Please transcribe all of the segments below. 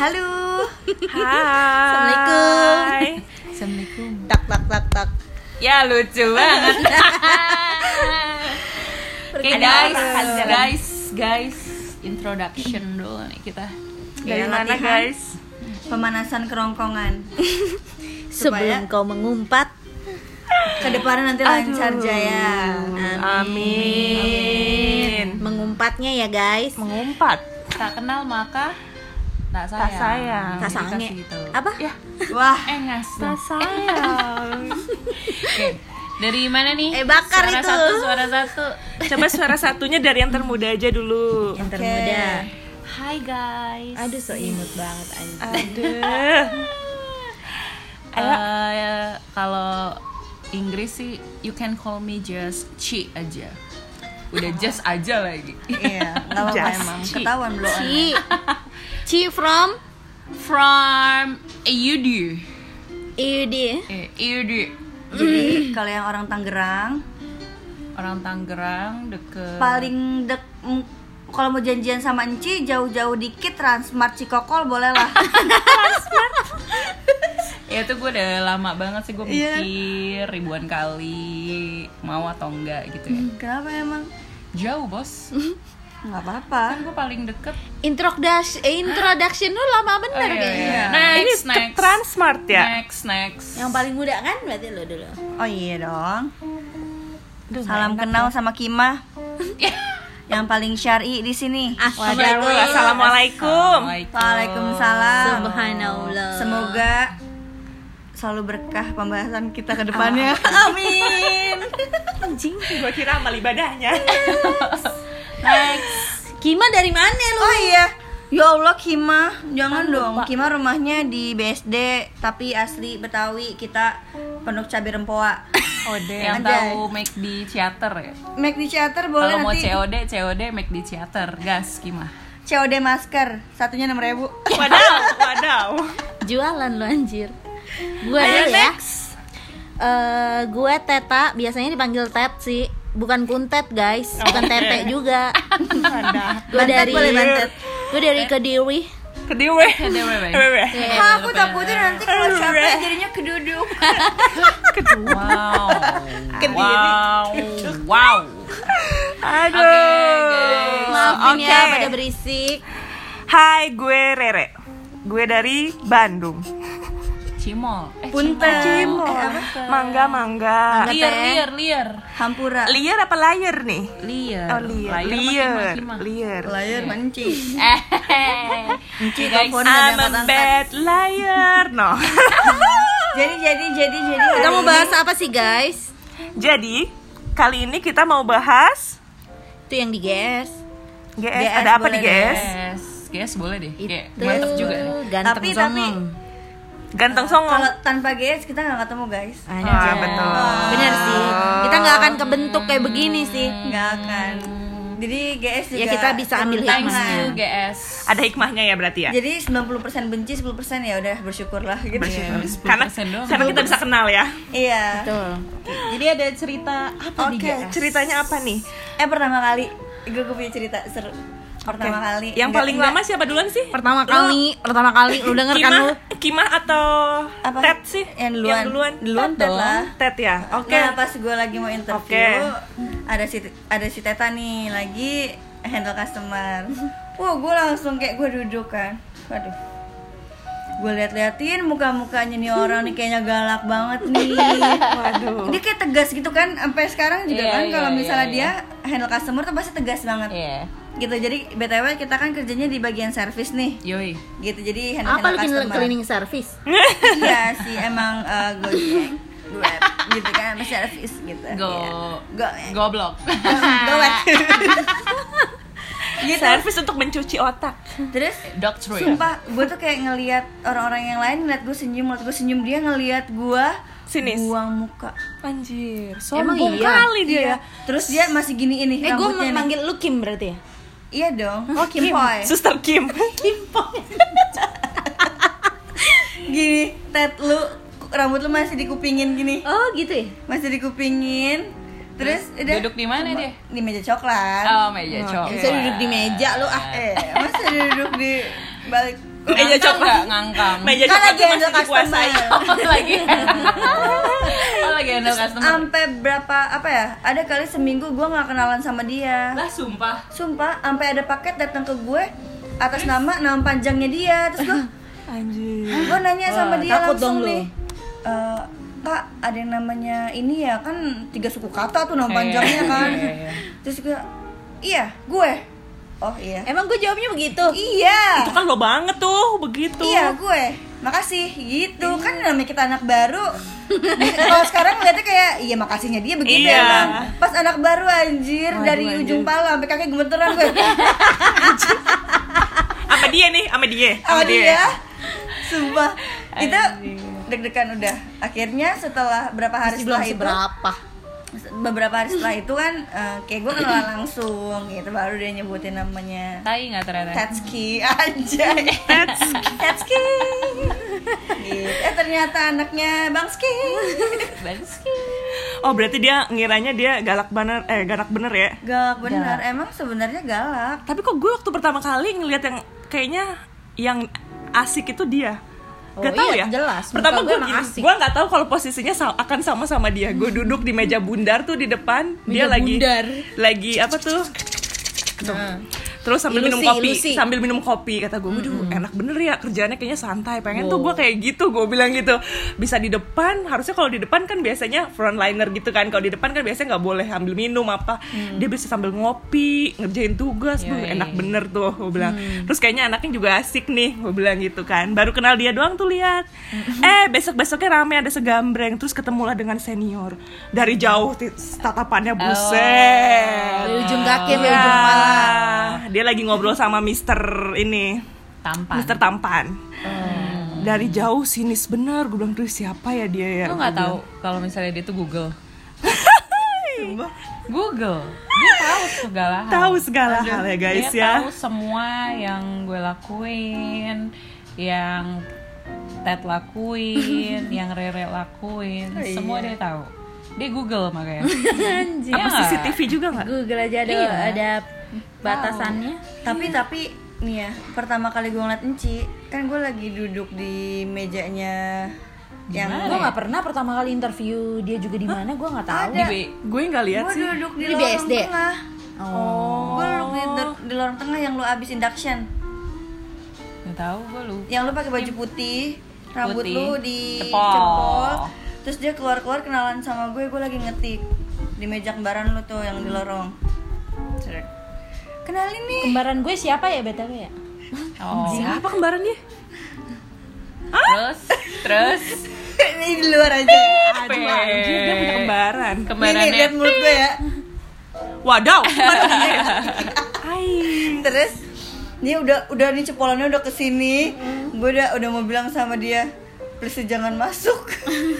Halo. Hai. Assalamualaikum. Assalamualaikum. Tak tak tak tak. Ya lucu banget. Oke Ada guys, guys, guys, introduction dulu nih kita. Dari Ya, mana latihan. guys? Pemanasan kerongkongan. Sebelum kau mengumpat Ke depannya nanti lancar Aduh. jaya. Amin. Mengumpatnya ya guys Mengumpat. Tak kenal maka tak sayang. Tak sayang. Tak sange gitu. Apa? Ya, Wah, engas. Tak sayang. Oke. Dari mana nih? Eh, bakar suara itu. satu, suara satu. Coba suara satunya dari yang termuda aja dulu. Yang Oke. termuda Hai guys. Aduh so imut banget anjing Aduh. Eh, kalau Inggris sih you can call me just Ci aja. Udah just aja lagi. iya, nggak apa-apa emang. Ketahuan belum. Ci Ci from From EUD. EUD Eh, EUD. Jadi kalau yang orang Tangerang Orang Tangerang deket paling dek mm, kalau mau janjian sama Enci jauh-jauh dikit Transmart Cikokol boleh lah. Ya itu gue udah lama banget sih gue Iya. mikir ribuan kali mau atau enggak gitu ya. Kenapa emang? Jauh bos. Nggak apa-apa. Kan gue paling deket. Introduction eh, Introduction lu lama bener Oh, iya, kayaknya iya. Ini Next, ke next. Transmart ya? Next, next. Yang paling muda kan berarti lu dulu Oh iya dong. Aduh, Salam kenal ya. sama Kimah. yang paling syari di sini. Waduh, Assalamualaikum. Waalaikumsalam. Subhanallah Semoga selalu berkah pembahasan kita ke depannya. Amin. Anjing Gua kira amal ibadahnya. Next. Kima dari mana lu? Oh iya. Ya Allah Kima, jangan dong. Kima rumahnya di BSD tapi asli Betawi kita penuh cabai rempoa. Ode. Yang tahu make di theater ya. Make di Theater boleh Kalau mau nanti. COD, COD make di theater. Gas gimana? COD masker, satunya 6000 ribu. Wadaw, wadaw. Jualan lu anjir Gue dulu ya next. Eh, gue Teta, biasanya dipanggil Tet sih Bukan kuntet guys, bukan Oke. tete juga. Gue dari. Gue dari Kediri Kediri. DWW. Wewe. Hah, aku takutnya nanti kalau capek jadinya keduduk. Wow. Kediri. Wow. Wow. Aduh. Guys. Maafin ya Oke. pada berisik Hai, gue Rere. Gue dari Bandung. Cimol. Eh, Punten. Cimol. Eh, apa? Mangga, mangga. Liar, liar, liar. Hampura. Liar apa layar nih? Liar. Oh, liar. Liar. Liar. Liar. Liar. Menci. Eh. Menci I'm a bad liar. No. Jadi jadi jadi jadi Kita mau bahas apa sih guys? Jadi, kali ini kita mau bahas Itu yang di GS GS. GS Ada apa di GS? Yes, guys boleh deh. Kayak Itu mantep juga Tapi- tapi- Ganteng songong. Kalau tanpa GS kita nggak ketemu guys. Anjay. Ah, betul. Bener sih Kita nggak akan kebentuk kayak begini sih Nggak akan. Jadi GS juga Ya, kita bisa ambil you GS. Ada hikmahnya ya berarti ya? Jadi 90% benci, 10% ya udah bersyukurlah gitu. Bersyukur. Iya, Karena 10% doang. karena kita bisa kenal ya. Iya. Betul Jadi ada cerita apa di Oke, GS? ceritanya apa nih? Eh pertama kali gue, gue punya cerita seru. Pertama Oke. kali. Yang Enggak- paling enggak- lama siapa duluan sih? Pertama kali Pertama kali Lu denger kan lu Kimah, atau Apa? Ted sih? Yang duluan. Yang duluan. Duluan Ted lah. Ted ya. Oke. Nah pas gue lagi mau interview Oke. ada si ada si Teta nih lagi handle customer. Wah gue langsung kayak gue duduk kan. Waduh. Gue liat-liatin muka-mukanya nih orang nih kayaknya galak banget nih. Waduh. Dia kayak tegas gitu kan. Sampai sekarang juga Iya, kan iya, kalau iya, misalnya iya. dia handle customer tuh pasti tegas banget. Iya. Gitu jadi btw kita kan kerjanya di bagian service nih. Yoi. Gitu jadi handle Apa handle cleaning, customer. cleaning service? iya sih emang uh, gojek grab gitu kan masih service gitu Go. Iya. go Goblok. go gitu Servis untuk mencuci otak. terus Doctor ya. sumpah gue tuh kayak ngelihat orang-orang yang lain ngeliat gue senyum ngeliat gue senyum dia ngeliat gue Sinis. buang muka Anjir, Emang sombong iya? kali dia ya. terus dia masih gini ini Eh gue manggil lu Kim berarti ya? Iya dong. Oh Kim Poy Suster Kim. gini Ted lu rambut lu masih dikupingin gini. Oh gitu ya? masih dikupingin. Terus udah. Duduk di mana dia? di meja coklat. Oh, meja coklat. Bisa duduk di meja lu ah. Eh masa duduk di balik Meja coklat. nggak? Ngangkang. Meja kan coklat lagi handle customer. oh, lagi oh lagi handle customer. sampai berapa apa ya ada kali seminggu gue nggak kenalan sama dia. Lah sumpah. Sumpah sampai ada paket datang ke gue atas nama nama panjangnya dia. Terus gue Anjir. gue nanya sama Wah, dia takut langsung dong lu. nih "Eh, kak ada yang namanya ini ya kan tiga suku kata tuh nama Iya, panjangnya kan. Iya, iya. terus gue iya gue oh iya Emang gue jawabnya begitu. iya Itu kan lo banget tuh begitu. iya gue makasih gitu kan namanya kita anak baru kalau sekarang ngeliatnya kayak iya makasihnya dia begitu Iya. emang pas anak baru anjir Waduh, dari anjir. ujung pala sampai kaki gemeteran gue Sama dia nih, sama dia. sama dia sumpah itu deg-degan udah akhirnya setelah berapa hari Masih belum setelah itu seberapa. Beberapa hari setelah itu kan eh, kayak gue kenalan langsung gitu baru dia nyebutin namanya tai nggak ternyata Tatski aja Tatski gitu. eh ternyata anaknya Bang Ski Bansky. Oh, berarti dia ngiranya dia galak bener eh galak bener ya. galak bener emang sebenarnya galak Tapi kok gue waktu pertama kali ngeliat yang kayaknya yang asik itu dia. Oh, Gak tau iya, ya. jelas. Pertama gue gini, gue nggak tahu kalau posisinya sa- akan sama sama dia. Gue duduk di meja bundar tuh di depan, dia Meja lagi bundar. lagi apa tuh? Nah. Terus sambil minum Ilusi, kopi, ilusi. sambil minum kopi kata gue, "Waduh, enak bener ya kerjaannya kayaknya santai." Pengen tuh gue kayak gitu, gue bilang gitu. Bisa di depan, harusnya kalau di depan kan biasanya frontliner gitu kan. Kalau di depan kan biasanya nggak boleh ambil minum apa. Dia bisa sambil ngopi, ngerjain tugas, Iya, Duh, iya, enak iya. bener tuh, gue bilang. Terus kayaknya anaknya juga asik nih, gue bilang gitu kan. Baru kenal dia doang tuh lihat. Eh, besok-besoknya rame ada segambreng, terus ketemulah dengan senior. Dari jauh tatapannya buset. Dari ujung kaki sampai Iya. ujung kepala. Dia lagi ngobrol sama Mister ini, tampan Mister Tampan. Dari jauh sinis bener, gue bilang tuh siapa ya dia ya? lo nggak tahu kalau misalnya dia tuh Google Google dia tahu segala hal Tahu segala hal ya, guys, dia ya. tahu semua yang gue lakuin yang Ted lakuin yang Rere lakuin semua dia tahu dia Google makanya Anjir. Apa Iya nggak? CCTV juga nggak? Google aja ada Iya. ada batasannya. tapi tapi nih ya pertama kali gue ngeliat Enci kan gue lagi duduk di mejanya yang Gue nggak pernah pertama kali interview dia juga di mana, gue nggak tahu. di B- Gue nggak lihat gue sih. duduk di, Di lorong BSD? tengah Oh. gue duduk di, di lorong tengah yang lu abis induction nggak tahu gue lu yang lu pakai baju putih rambut Putih. lu di Cepol. cepol terus dia keluar keluar kenalan sama gue gue lagi ngetik di meja kembaran lu tuh yang di lorong. Kenalin nih Kembaran gue siapa ya btw ya? oh Siapa kembaran dia? terus terus ini di luar aja Aduh, anjir, dia punya kembaran. Nih, kembarannya lihat mulut gue ya Wadaw, terus ini udah udah nih cepolannya udah ke sini gue udah udah mau bilang sama dia please jangan masuk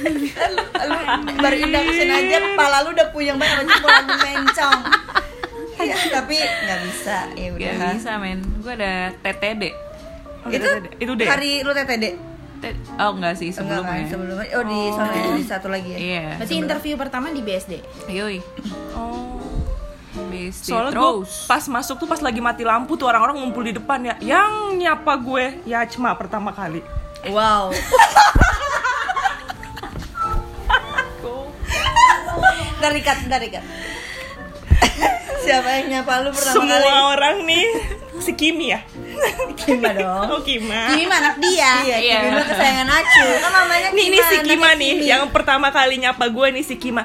lu baru induction aja kepala lu udah puyeng banget sama cepolan mencong Iya, tapi nggak bisa. Ya udah. Gak bisa men. Gue ada TTD Oh, itu itu deh. hari lu TTD T- oh enggak sih Enggak kan, sebelumnya sebelumnya. Oh di sana ya, di satu lagi ya? Iya. Berarti interview pertama di BSD. yoi. Oh. BSD Soalnya gue pas masuk tuh pas lagi mati lampu tuh orang-orang ngumpul di depan ya. Yang nyapa gue? Ya cuma pertama kali. wow. Ntar dikat, ntar dikat Siapa yang nyapa lu pertama Semua kali? orang nih si Kimi ya. Kima dong Oh Kima. Kimi mah anak dia. Iya, Iya. Kima kesayangan Acu Kan namanya Nih ini si Kima nih Kimi. yang pertama kali nyapa gue nih si Kima.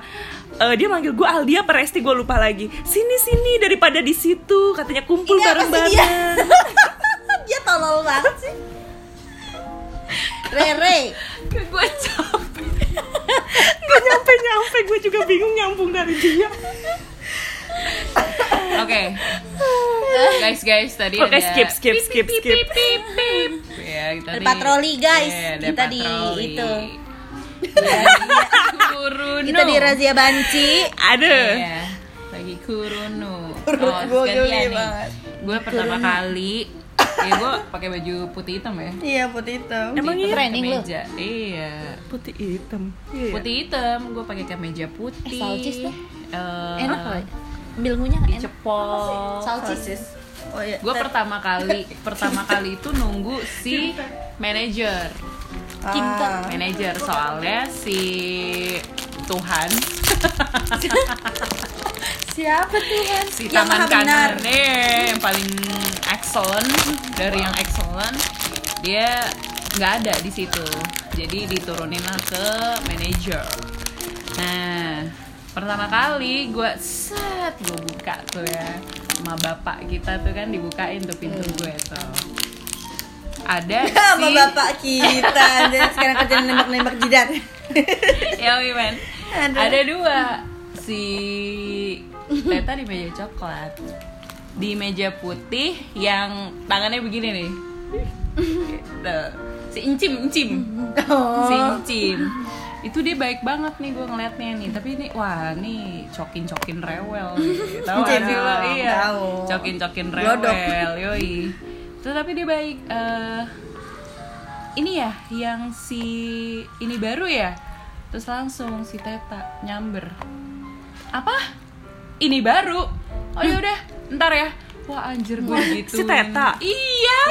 Eh, dia manggil gue Aldia apa Resti gue lupa lagi. Sini sini daripada di situ katanya kumpul sih bareng-bareng. dia? Dia tolol banget sih Rere gue capek Gak nyampe nyampe gue juga bingung nyambung dari dia. Oke guys guys tadi Oke, ada skip, skip, skip, skip. pip, pip, pip. ya kita Ada di- patroli, guys. Iya, ada Kita di itu. Kuruno Kita di razia banci. Aduh. Iya, lagi kuruno. Kuruno, Oh, geli banget. Gue pertama kali, ya gue pakai baju putih hitam ya. Iya putih hitam Emang Putih iya? hitam, Training lu? kemeja. Iya. Putih hitam. Iya. Putih hitam, gue pakai kemeja putih. Eh, salcis deh. Eh, Enak kali. Enak. Dicepol. Salcis. Oh iya. gue pertama kali pertama kali itu nunggu si manajer Ah. manajer soalnya si Tuhan Siapa Tuhan? si Yang taman maha benar. kanan yang paling excellent dari yang excellent dia nggak ada di situ jadi diturunin lah ke manajer nah pertama kali gue set gue buka tuh ya. Sama bapak kita tuh kan dibukain tuh pintu gue tuh. Ada sama si bapak kita dan sekarang kerja nembak-nembak jidat. Ya men. Aduh. ada dua. Si Teta di meja coklat. Di meja putih yang tangannya begini nih. Gitu. si incim incim oh. si incim itu dia baik banget nih gue ngeliatnya nih. Tapi ini wah nih cokin cokin rewel nih. tahu Incim, sih lo? Iya. Tahu. cokin cokin rewel yoi. Itu tapi dia baik Eh, ini ya yang si ini baru ya? Terus langsung si Teta nyamber. Apa? Ini baru? Oh ya udah ntar ya. Wah anjir gue gitu. si Teta? iya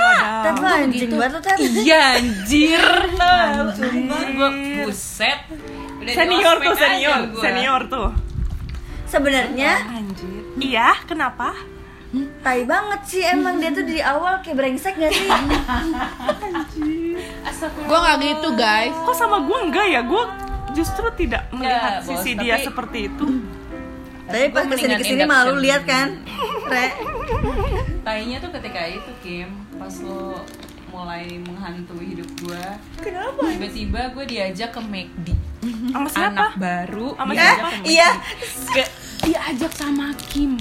Tet lo anjing banget lo Tet Iya anjir Anjir gue buset Udah di Senior tuh, senior, gua. senior tuh. Sebenarnya Anjir. Iya, kenapa? tai banget sih emang dia tuh dari awal kayak brengsek gak sih? Gue nggak gitu guys. Kok sama gue enggak ya? Gue justru tidak melihat Bos, sisi tapi- dia seperti itu. Tapi pas Gua ke sini mendingan ke sini induction. malu lihat kan, Re? Tainya tuh ketika itu Kim Pas lo mulai menghantui hidup gue Kenapa? Tiba-tiba gue diajak ke McD Sama siapa? Anak baru Sama diajak siapa? ke McD. Iya. Ke- Diajak sama Kim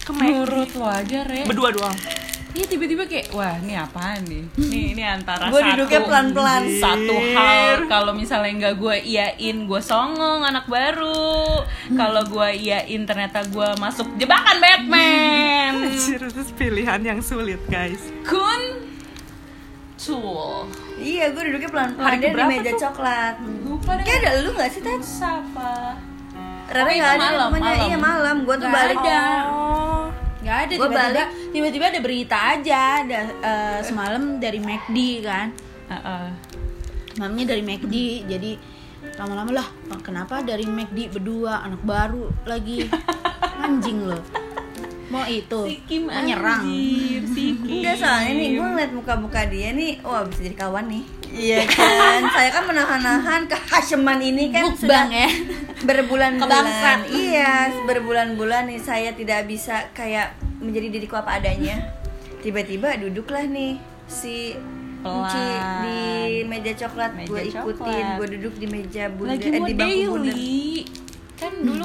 Ke McD. Menurut lo aja Re Berdua doang. Iya tiba-tiba kayak wah ini apaan nih? Nih ini antara Gua satu duduknya pelan-pelan. Satu hal kalau misalnya nggak gue iyain gue songong anak baru. Kalau gue iyain ternyata gue masuk jebakan Batman. Anjir, itu pilihan yang sulit, guys. Kun Tool. Iya, gue duduknya pelan-pelan dia di meja tuh? coklat. Lupa deh. Kayak ada lu gak sih, Tet? Siapa? Rere Oh, gak ada malam, namanya, malam. iya malam. Gue tuh balik ada. Oh. Nggak ada tiba-tiba balik. tiba-tiba ada berita aja ada eh, semalam dari McD kan. Heeh. Mamanya dari McD jadi lama-lama lah kenapa dari McD berdua anak baru lagi anjing loh mau itu? Si Kim mau nyerang? anjir, si Kim. Enggak soalnya nih gue ngeliat muka-muka dia nih Wah bisa jadi kawan nih. Iya kan? Saya kan menahan-nahan kehasyeman ini kan sudah ya. berbulan-bulan. Iya berbulan-bulan nih saya tidak bisa kayak menjadi diriku apa adanya. Tiba-tiba duduklah nih si. Uci di meja coklat gue ikutin. gue duduk di meja bunda Lagi eh, di bangku bunda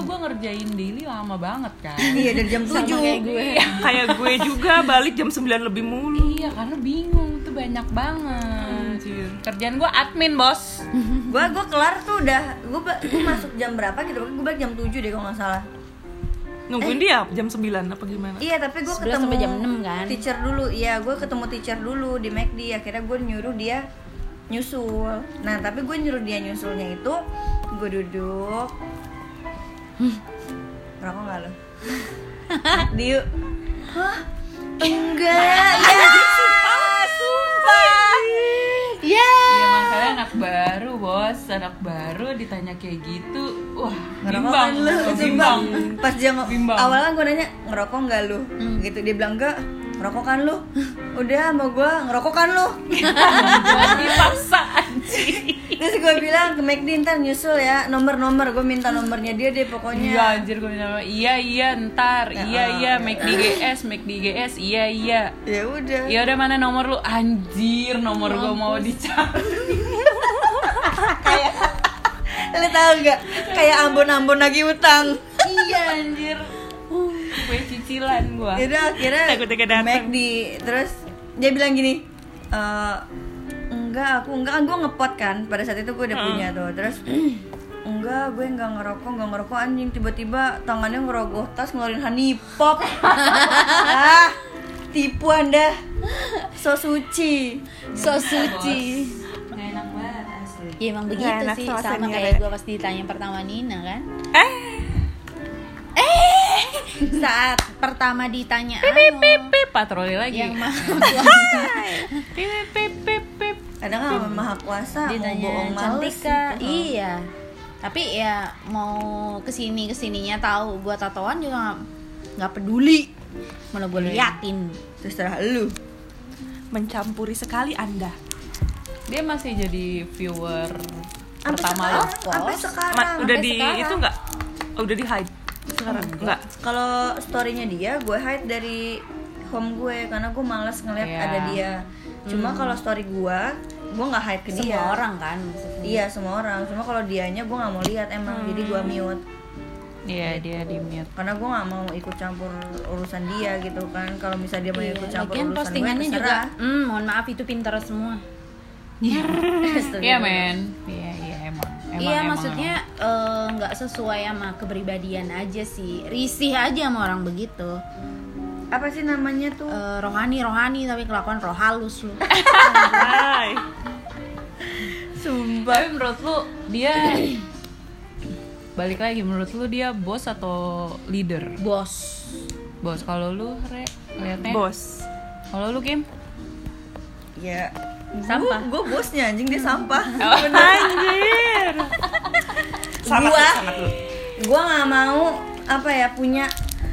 gue ngerjain daily lama banget kan. iya dari jam 7 kayak gue Kayak gue juga balik jam 9 lebih mulu. Iya karena bingung tuh banyak banget. Kerjaan gue admin bos. gue gue kelar tuh udah gue gue masuk jam berapa gitu gue balik jam 7 deh kalau nggak salah Nungguin dia jam 9 apa gimana? Iya tapi gue 11 ketemu sampai jam 6 kan? Teacher dulu, iya gue ketemu teacher dulu di McD Akhirnya gue nyuruh dia nyusul Nah tapi gue nyuruh dia nyusulnya itu Gue duduk Rokok gak lo? Diu Hah? Enggak Ya Sumpah ya Iya makanya anak baru bos, anak baru ditanya kayak gitu, wah Ngerokok bimbang, kan lu? Oh, Bimbang Pas dia ng- Bimbang. awalnya gue nanya Ngerokok gak lu? Gitu dia bilang enggak Ngerokok kan lu? Udah sama gue ngerokok kan lu? Dipaksa anjing. Ke McD ntar nyusul ya. Nomor-nomor gue minta nomornya dia deh Iya pokoknya anjir gue bilang iya iya ntar. Iya iya make DGS make DGS iya iya. Ya udah. Ya udah mana nomor lu? Anjir nomor gue mau dicari. Lu tau gak kayak ambon-ambon lagi utang. Iya anjir. Gue cicilan gue ya udah akhirnya. McD terus dia bilang gini "Eh, enggak aku enggak. Kan gue ngepot kan pada saat itu gue udah punya tuh. Terus enggak gue enggak ngerokok enggak ngerokok anjing. Tiba-tiba tangannya ngerogoh tas ngeluarin honey pop. Ah tipu anda. So suci. So suci. Nggak enak banget asli. Ya emang begitu Nggak enak sih. sama senior kayak ya. gue pas ditanya pertama Nina kan? Eh, saat pertama ditanya pip anu, pip pip. Patroli lagi. Yang maha kadang kan sama maha kuasa mau ditanya bohong cantika gitu. iya. Tapi ya mau ke sini ke sininya tahu gua tatoan juga nggak- peduli. Mana gue liatin. Terus terserah lu. Mencampuri sekali anda. Dia masih jadi viewer Sampai pertama lo sampai sekarang. Ma- udah sampai di sekarang. itu nggak? Udah di hide? Sekarang? Nggak. Kalau storynya dia gue hide dari home gue karena gue malas ngeliat Iya. ada dia. Cuma kalau story gue gue nggak hide ke dia. semua orang kan maksudnya. Iya semua orang. Cuma kalau dianya gue nggak mau lihat emang jadi gue mute. Iya dia di mute. Karena gue nggak mau ikut campur urusan dia gitu kan. Kalau misalnya dia mau ikut campur Lagian urusan postingannya gue juga. Hmm, mohon maaf itu pinter semua. Iya men. Iya iya emang. Emang iya emang, maksudnya eh, nggak sesuai sama kepribadian aja sih. Risih aja sama orang begitu apa sih namanya tuh? Eh, rohani rohani tapi kelakuan roh halus lu. Hai. emang. tapi menurut lu dia balik lagi menurut lu dia bos atau leader? Bos. Bos. Kalau lu re liatnya? Bos. Kalau lu Kim? Ya. Sampah. gue bosnya anjing dia sampah. Anjir. Sangat Gua- sangat lu. gue nggak mau apa ya punya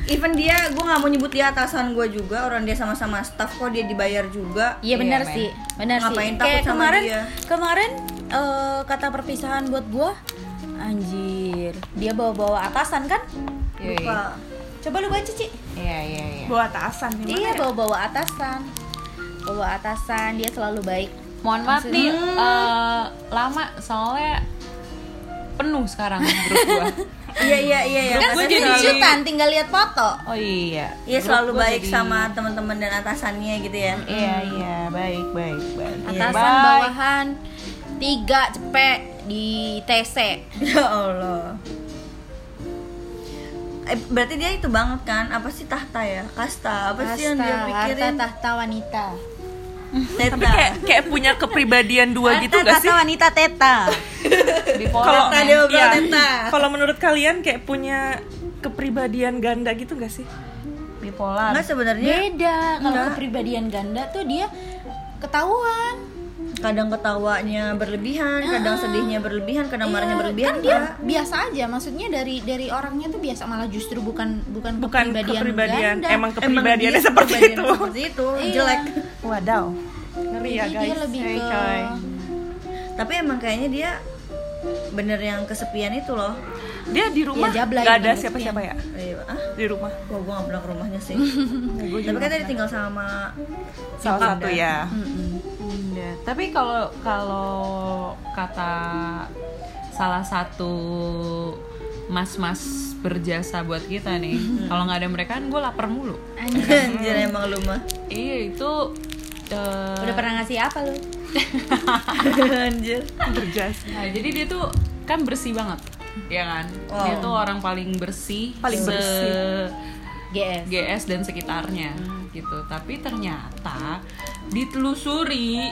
even dia gue nggak mau nyebut dia atasan gue juga orang dia sama-sama staff kok dia dibayar juga Iya benar Iya, men. sih, benar sih. Ngapain takut Kayak sama kemarin, dia? kemarin eh, kata perpisahan buat gua, anjir, dia bawa-bawa atasan kan? Iya, iya. lupa Coba lu baca Ci. iya iya iya bawa atasan Iya bawa-bawa atasan, bawa atasan, dia selalu baik. mohon maaf nih eh, lama soalnya penuh sekarang grup gua iya iya iya iya gua dia jadi- Screenshotan, tinggal lihat foto. oh iya Iya selalu baik jadi- sama teman-teman dan atasannya gitu ya. iya iya baik baik baik Iya. Atasan, Baik. bawahan, tiga cepet di TC. Ya Allah. Eh, berarti dia itu banget kan? Apa sih tahta ya? Kasta. Apa sih yang dia Kasta, harta pikirin? tahta wanita. Teta. tapi kayak kayak punya kepribadian dua gitu gak sih wanita teta. kalau iya. kalau menurut kalian kayak punya kepribadian ganda gitu gak sih bipolar Enggak sebenarnya Beda kalau kepribadian ganda tuh dia ketahuan. Kadang ketawanya berlebihan, kadang sedihnya berlebihan, kadang marahnya Iya, berlebihan. kan dia enggak. biasa aja maksudnya dari dari orangnya tuh biasa malah justru bukan bukan, bukan kepribadian, kepribadian ganda. emang kepribadiannya dia seperti kepribadian itu Seperti itu, Iya. jelek. wadaw ngeri ya guys dia lebih Hey, ke coy. Tapi emang kayaknya dia bener yang kesepian itu loh. dia di rumah Ya, nggak ada siapa-siapa ya Eh, Ah, di rumah Wah, gue gak pernah ke rumahnya sih. Tapi katanya dia tinggal sama salah satu ya. Iya, tapi kalau kalau kata salah satu mas-mas berjasa buat kita nih, kalau nggak ada mereka kan gue lapar mulu. Anjir emang lu mah. Iya itu eh, Udah pernah ngasih apa lu? Anjir. berjasa Nah, jadi dia tuh kan bersih banget, ya kan? Wow. Dia tuh orang paling bersih, Paling se- bersih. GS. GS dan sekitarnya gitu. Tapi ternyata ditelusuri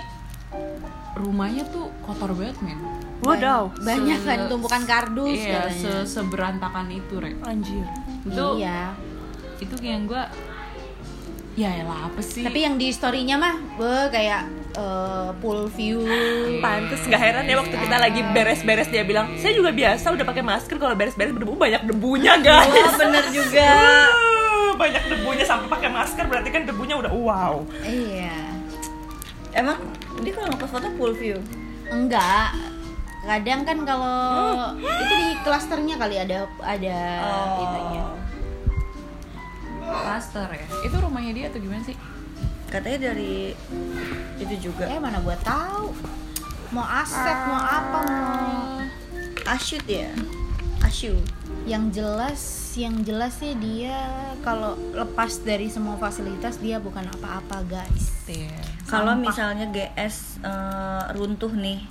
rumahnya tuh kotor banget men. wadaw Banyak Se- kan tumpukan kardus Iya, katanya. se- seberantakan itu, Rek. anjir Itu Iya. itu yang gua ya elah apa sih? Tapi yang di story-nya mah be kayak eh, full view. Pantes gak heran ya waktu kita lagi beres-beres dia bilang saya juga biasa udah pakai masker kalau beres-beres berdebu banyak debunya guys. Wah, bener juga. Uh, banyak debunya sampai pakai masker berarti kan debunya udah wow. Iya. Emang dia kalau ngepost foto full view. Enggak. Kadang kan kalau itu di klasternya kali ada ada Oh. itunya. Cluster ya. Itu rumahnya dia atau gimana sih? Katanya dari itu juga. Eh mana gua tahu. Mau aset, mau apa, mau Asyut ya. Asyu. Yang jelas yang jelas sih dia kalau lepas dari semua fasilitas dia bukan apa-apa guys Iya. Kalau misalnya GS eh, runtuh nih,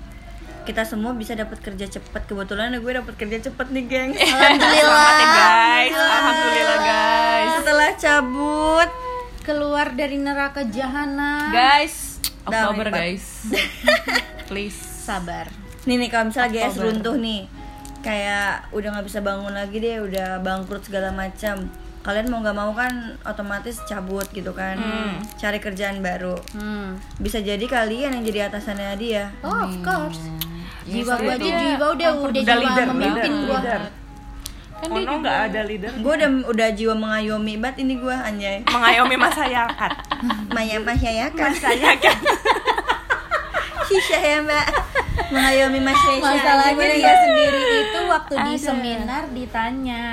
kita semua bisa dapat kerja cepat. Kebetulan gue dapat kerja cepat nih, geng. Selamat ya guys. Alhamdulillah guys. Setelah cabut, keluar dari neraka jahanam Guys, Oktober guys. Please. sabar nih nih kalau misalnya GS runtuh nih, kayak udah nggak bisa bangun lagi deh, udah bangkrut segala macam. kalian mau nggak mau kan otomatis cabut gitu kan cari kerjaan baru Hmm. bisa jadi kalian yang jadi atasannya dia Oh, of course. Jiwa soalnya gua aja dia jiwa udah udah udah jiwa leader, memimpin leader, gua. leader. Kan dia Ono nggak ada leader gue udah udah jiwa mengayomi banget ini gue anjay mengayomi masyarakat Maya masyarakat masyarakat Shisha ya mbak mengayomi masyarakat Masalahnya Boleh dia nggak? sendiri itu waktu di seminar ditanya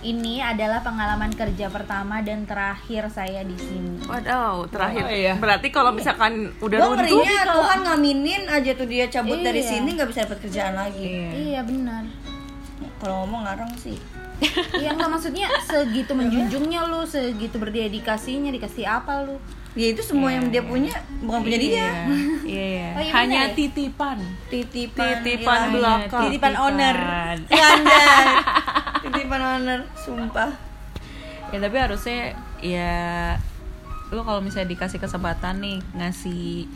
ini adalah pengalaman kerja pertama dan terakhir saya di sini. Waduh, terakhir. Oh, iya. Berarti kalau misalkan udah gue runtuh, ngerinya Tuhan ngaminin aja tuh dia cabut dari Iya. sini nggak bisa dapat kerjaan lagi Iya benar. Kalau ngomong ngarang sih Iya nggak maksudnya segitu menjunjungnya lu, segitu berdedikasinya dikasih apa lu? ya itu semua yang dia punya bukan punya dia Iya, iya. Oh, iya hanya bener ya? titipan. titipan Titipan ilahi. belakang. titipan owner Titipan. Anda titipan owner sumpah Ya tapi harusnya ya lu kalau misalnya dikasih kesempatan nih ngasih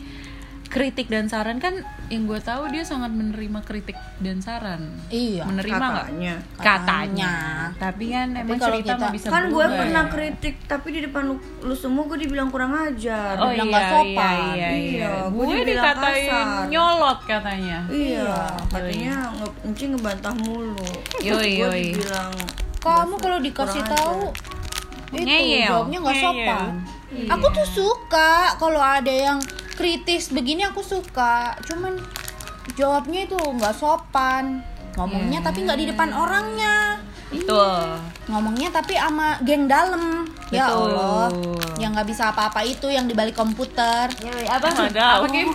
kritik dan saran kan yang gue tahu dia sangat menerima kritik dan saran. Iya. Menerima nggak? Katanya. Katanya. Tapi kan emang kalau cerita kita- mah bisa kan gue pernah ya. kritik tapi di depan lu, lu semua gue dibilang kurang ajar Oh bilang iya, nggak sopan. iya, iya, iya. Iya, gua Gue dibilang dikatain kasar. nyolot katanya. iya katanya nge encing ngebantah mulu Yoi, gue dibilang Kamu kalau dikasih tahu itu Ngeyel. jawabnya nggak Ngeyel. sopan. Aku tuh suka kalau ada yang kritis begini aku suka. Cuman jawabnya itu nggak sopan. Ngomongnya tapi nggak di depan orangnya. Betul. Ngomongnya tapi sama geng dalam. Ya. Allah. Yang nggak bisa apa-apa itu yang di balik komputer. Apa? Wadaw. Apa Kim?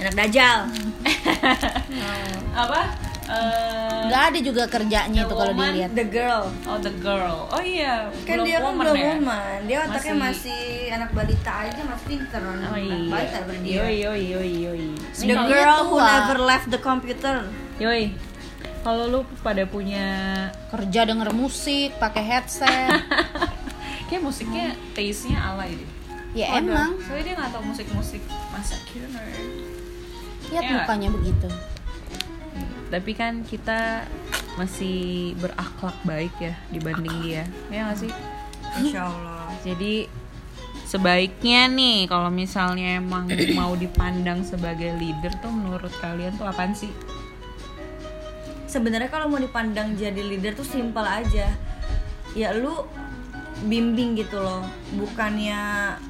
anak dajal Apa? Eh, Nggak ada juga kerjanya itu kalau dilihat. the girl oh the girl. Oh iya. kan dia kan woman belum ya? woman dia otaknya Masih- masih anak balita aja masih pinter Oh anak iya. balita berdia Yoi yoi yoi yoi. the Ini girl who never left the computer Yoi. Kalau lu pada punya Kerja denger musik, pakai headset. kayak musiknya taste-nya alay deh. ya emang. Soalnya dia nggak tahu musik-musik masa kira Lihat Ya. mukanya begitu. Tapi kan kita masih berakhlak baik ya dibanding dia. Ya nggak sih? insya Allah Jadi sebaiknya nih kalau misalnya emang mau dipandang sebagai leader tuh menurut kalian tuh apaan sih? sebenarnya kalau mau dipandang jadi leader tuh simpel aja ya lu bimbing gitu loh bukannya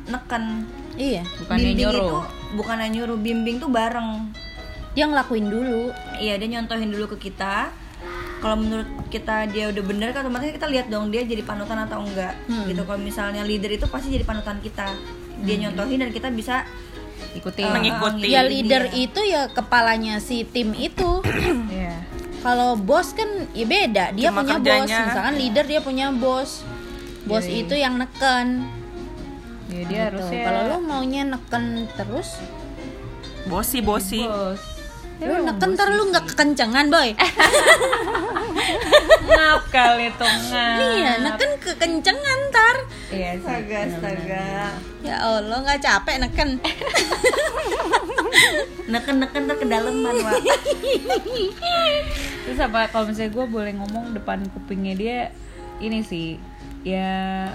neken Iya. Bukannya bimbing nyuruh. itu bukannya nyuruh bimbing tuh bareng Dia ngelakuin dulu. iya dia nyontohin dulu ke kita kalau menurut kita dia udah bener kan otomatis kita lihat dong dia jadi panutan atau enggak gitu kalau misalnya leader itu pasti jadi panutan kita dia nyontohin dan kita bisa Ikuti. uh, Mengikuti. Ya leader dia. itu ya kepalanya si tim itu. Iya. Kalau bos kan ya beda. Dia Cuma punya bos. kerjanya. Misalkan leader dia punya bos. Bos Iya, iya. itu yang neken. Ya dia Gitu. harusnya Kalau lu maunya neken terus, bosi bosi. bos. Lu neken ntar lu nggak kekencangan boy. Ngap kali tuh ngap. iya, neken kekencangan ntar. Iya astaga astaga Ya Allah nggak capek neken. neken neken ter kedalaman Wak. Terus apa kalau misalnya gue boleh ngomong depan kupingnya dia ini sih ya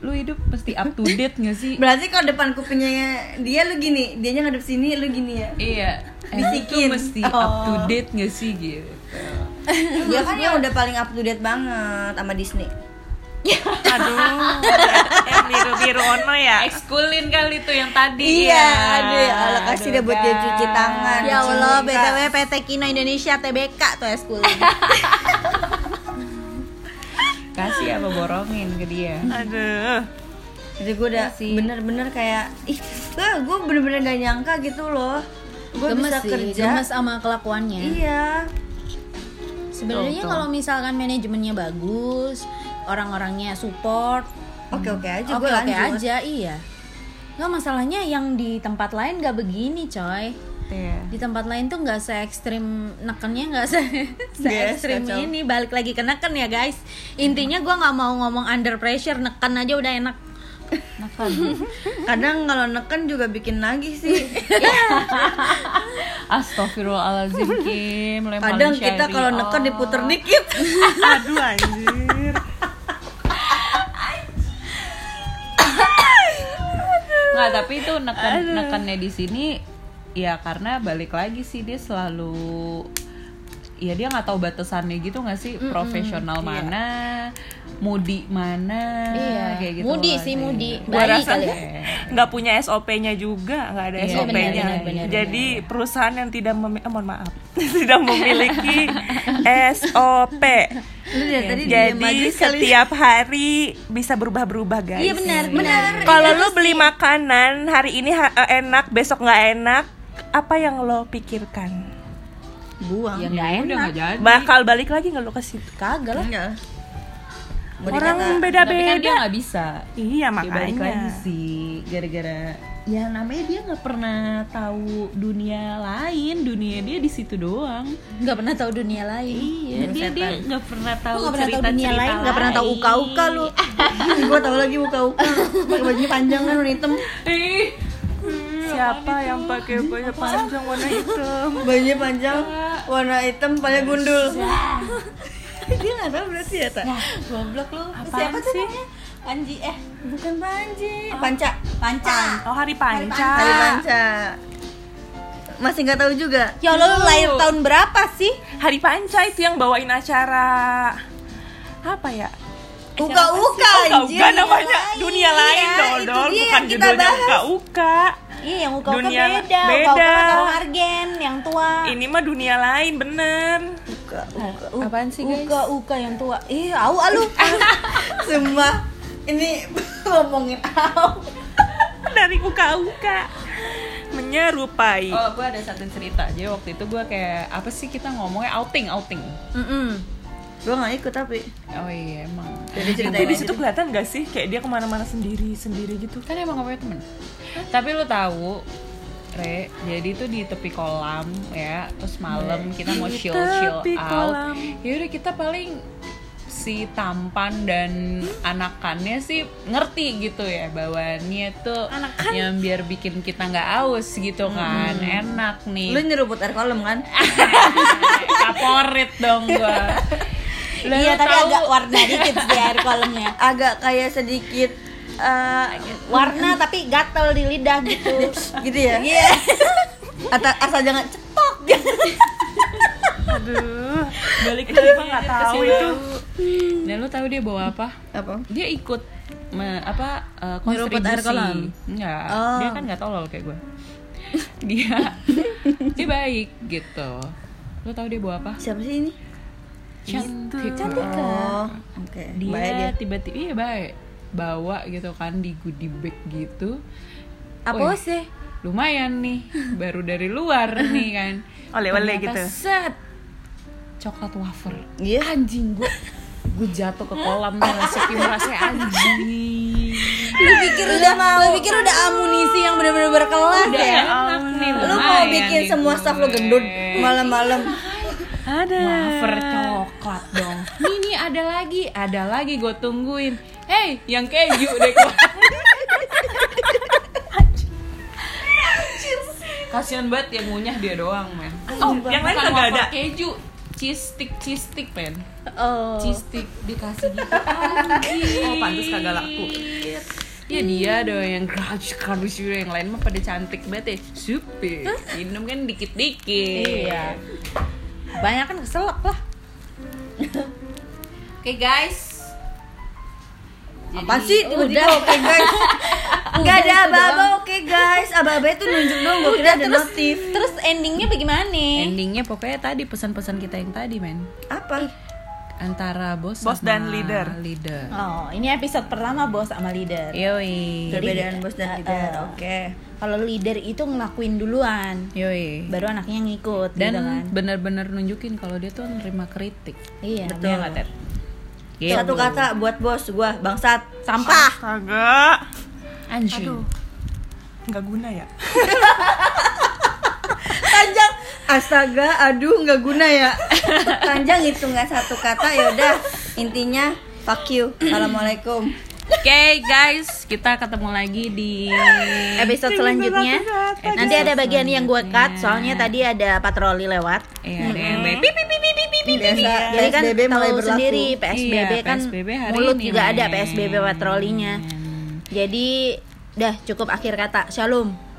lu hidup mesti up to date gak sih? berarti kalau depan kupingnya dia lu gini dianya ngadep sini lu gini ya iya. Bisikin. Lu mesti Oh. up to date gak sih gitu? dia kan yang udah paling up to date banget sama Disney Aduh. yang biru biru ono ya. Ekskulin kali tuh yang tadi iya ya. aduh ya Allah kasih dia buat dia cuci tangan Ya Allah, btw PT Kino Indonesia TBK tuh es kulit. Kasih apa borongin ke dia? Aduh. jadi gue udah bener-bener kayak ih gue bener-bener gak nyangka gitu loh gue gemes bisa sih, kerja gemes sama kelakuannya. iya Sebenarnya kalau misalkan manajemennya bagus, orang-orangnya support, oke oke aja oke gue oke lanjut aja, iya. Nggak masalahnya yang di tempat lain nggak begini, coy. Iya. Di tempat lain tuh nggak se ekstrim nekennya nggak se, se Yes, ekstrim kacau. ini. Balik lagi ke neken ya guys. Intinya gua nggak mau ngomong under pressure, neken aja udah enak. Neken. Kadang kalau neken juga bikin nagih sih. Astagfirullahalazim Kim. Kadang kita kalau neken diputer oh. dikit. Aduh anjir. Nggak, tapi itu neken nekennya di sini ya karena balik lagi sih dia selalu ya dia nggak tahu batasannya gitu nggak sih profesional mana mudi mana Iya. kayak gitu Mudi sih, mudi. gitu. Bayi rasa ya. nggak punya SOP-nya juga, nggak ada Iya, SOP-nya. benar, benar, benar, Jadi perusahaan yang tidak memi- eh, mohon maaf, tidak memiliki SOP. Lu lihat tadi Jadi setiap hari bisa berubah-berubah guys. Iya benar, benar. Kalau lu beli makanan hari ini ha- eh, enak, besok nggak enak, apa yang lo pikirkan? Buang. Ya Ya nggak udah enak. jadi Bakal balik lagi nggak lo ke situ? Kagak lah. Enggak. Mau Orang dikata- tapi kan dia beda-beda. nggak bisa Iya Ya, balik lagi makanya. sih gara-gara ya namanya dia nggak pernah tahu dunia lain dunia dia di situ doang Nggak pernah tahu dunia lain. iya dia setan. dia nggak pernah tahu nggak pernah tahu cerita dunia lain, nggak pernah tahu uka-uka lu. gua tahu lagi muka-muka. Pakai bajunya panjang kan warna hitam. Siapa yang pakai baju panjang warna hitam? Bajunya panjang, warna hitam, palanya gundul. Dia nggak tahu berarti ya, Tak? Goblok lu. Tuh sih? namanya? Panji eh Bukan Panji. Panca. Panca. Oh hari panca. Hari Panca. Masih nggak tahu juga. Ya Allah lu lahir tahun berapa sih? Hari panca itu yang bawain acara apa ya? Uka anjir. uka namanya dunia lain Iya, dong dong bukan judulnya bahas. uka uka. Iya yang uka uka Dunia beda. beda. Uka uka taruh argen yang tua. Ini mah dunia lain bener. Uka, uka. apaan sih guys Uka uka yang tua. Ih, au alu. Sumpah. Ini ngomongin au. Dari uka uka menyerupai. oh gue ada satu cerita jadi waktu itu gue kayak apa sih kita ngomongnya outing outing Mm Gue nggak ikut tapi. oh iya emang Jadi Itu ceritain di situ kelihatan gak sih kayak dia ke mana-mana sendiri sendiri gitu? kan emang gak punya temen tapi lu tahu Re, jadi tuh di tepi kolam ya, terus malam kita mau Di chill chill tepi out. kolam. Yaudah kita paling si tampan dan anakannya sih ngerti gitu ya bawaannya tuh yang biar bikin kita nggak aus gitu kan enak nih Lu nyeruput air kolam kan? favorit dong gua Iya, tapi tahu- agak warna dikit di air kolamnya. Agak kayak sedikit eh, Warna tapi gatel di lidah gitu. gitu ya? Iya. Atau asal jangan cetok. Aduh, balik lagi gua nggak ke tahu itu. Dan lu tahu dia bawa apa? Apa? Dia ikut me- apa uh, Nyeruput kontribusi. air kolam? Enggak, Oh. dia kan nggak tolol kayak gue. dia dia baik gitu. Lu tahu dia bawa apa? Siapa sih ini? Cantik. Oh, oke. Dia, Baik dia. tiba-tiba iya baik. Bawa gitu kan di goodie bag gitu. Apa sih? Lumayan nih, baru dari luar nih kan. Oleh-oleh gitu. Set. Coklat wafer. Iya. Anjing gue gue jatuh ke kolam dan saking merasa anjing. Lu pikir udah lu pikir udah amunisi yang bener-bener berkelas Udah ya? enak nih. Lu mau bikin nih semua staff lu gendut malam-malam. Ada. Wafer coklat dong. Nih nih ada lagi, ada lagi gue tungguin. Hey, yang keju deh kok. Kasian banget yang ngunyah dia doang, men. Oh, yang lain kagak ada. keju, cheese stick, cheese stick, men. Oh. Cheese stick dikasih gitu. Oh, pantes kagak laku. Ya dia dong yang crunch crunch gitu, yang lain mah pada cantik banget ya. Super. Minum kan dikit-dikit. Iya. Banyak kan keselak lah. Oke guys. Apa sih tiba-tiba oke guys? Enggak ada aba-aba oke guys. Aba-aba itu nunjuk dong gua kira ada terus, notif. terus endingnya bagaimana? Endingnya pokoknya tadi pesan-pesan kita yang tadi men Apa? Antara bos, Bos sama dan leader. leader. Oh, ini episode pertama bos sama leader. Yoi. Perbedaan bos dan eh, leader. eh. Oke. Kalau leader itu ngelakuin duluan, Yoi. baru anaknya ngikut Dan gitu kan. bener-bener nunjukin kalau dia tuh nerima kritik. Iya, Betul. Iya nggak, Ted? Satu Gitu. kata buat bos gua, bangsat. Sampah. Kagak. Anjing. Aduh. Nggak guna ya? Astaga, aduh nggak guna ya. Panjang itu nggak satu kata ya udah. Intinya fuck you. Assalamualaikum. Oke guys, kita ketemu lagi di Episode selanjutnya nanti ada bagian yang gue cut soalnya tadi ada patroli lewat. Iya. Biasa Jadi kan PSBB mulai tahu berlaku. sendiri PSBB Iya, kan PSBB hari mulut ini, juga ada. PSBB patrolinya. Jadi Dah, cukup akhir kata. Shalom.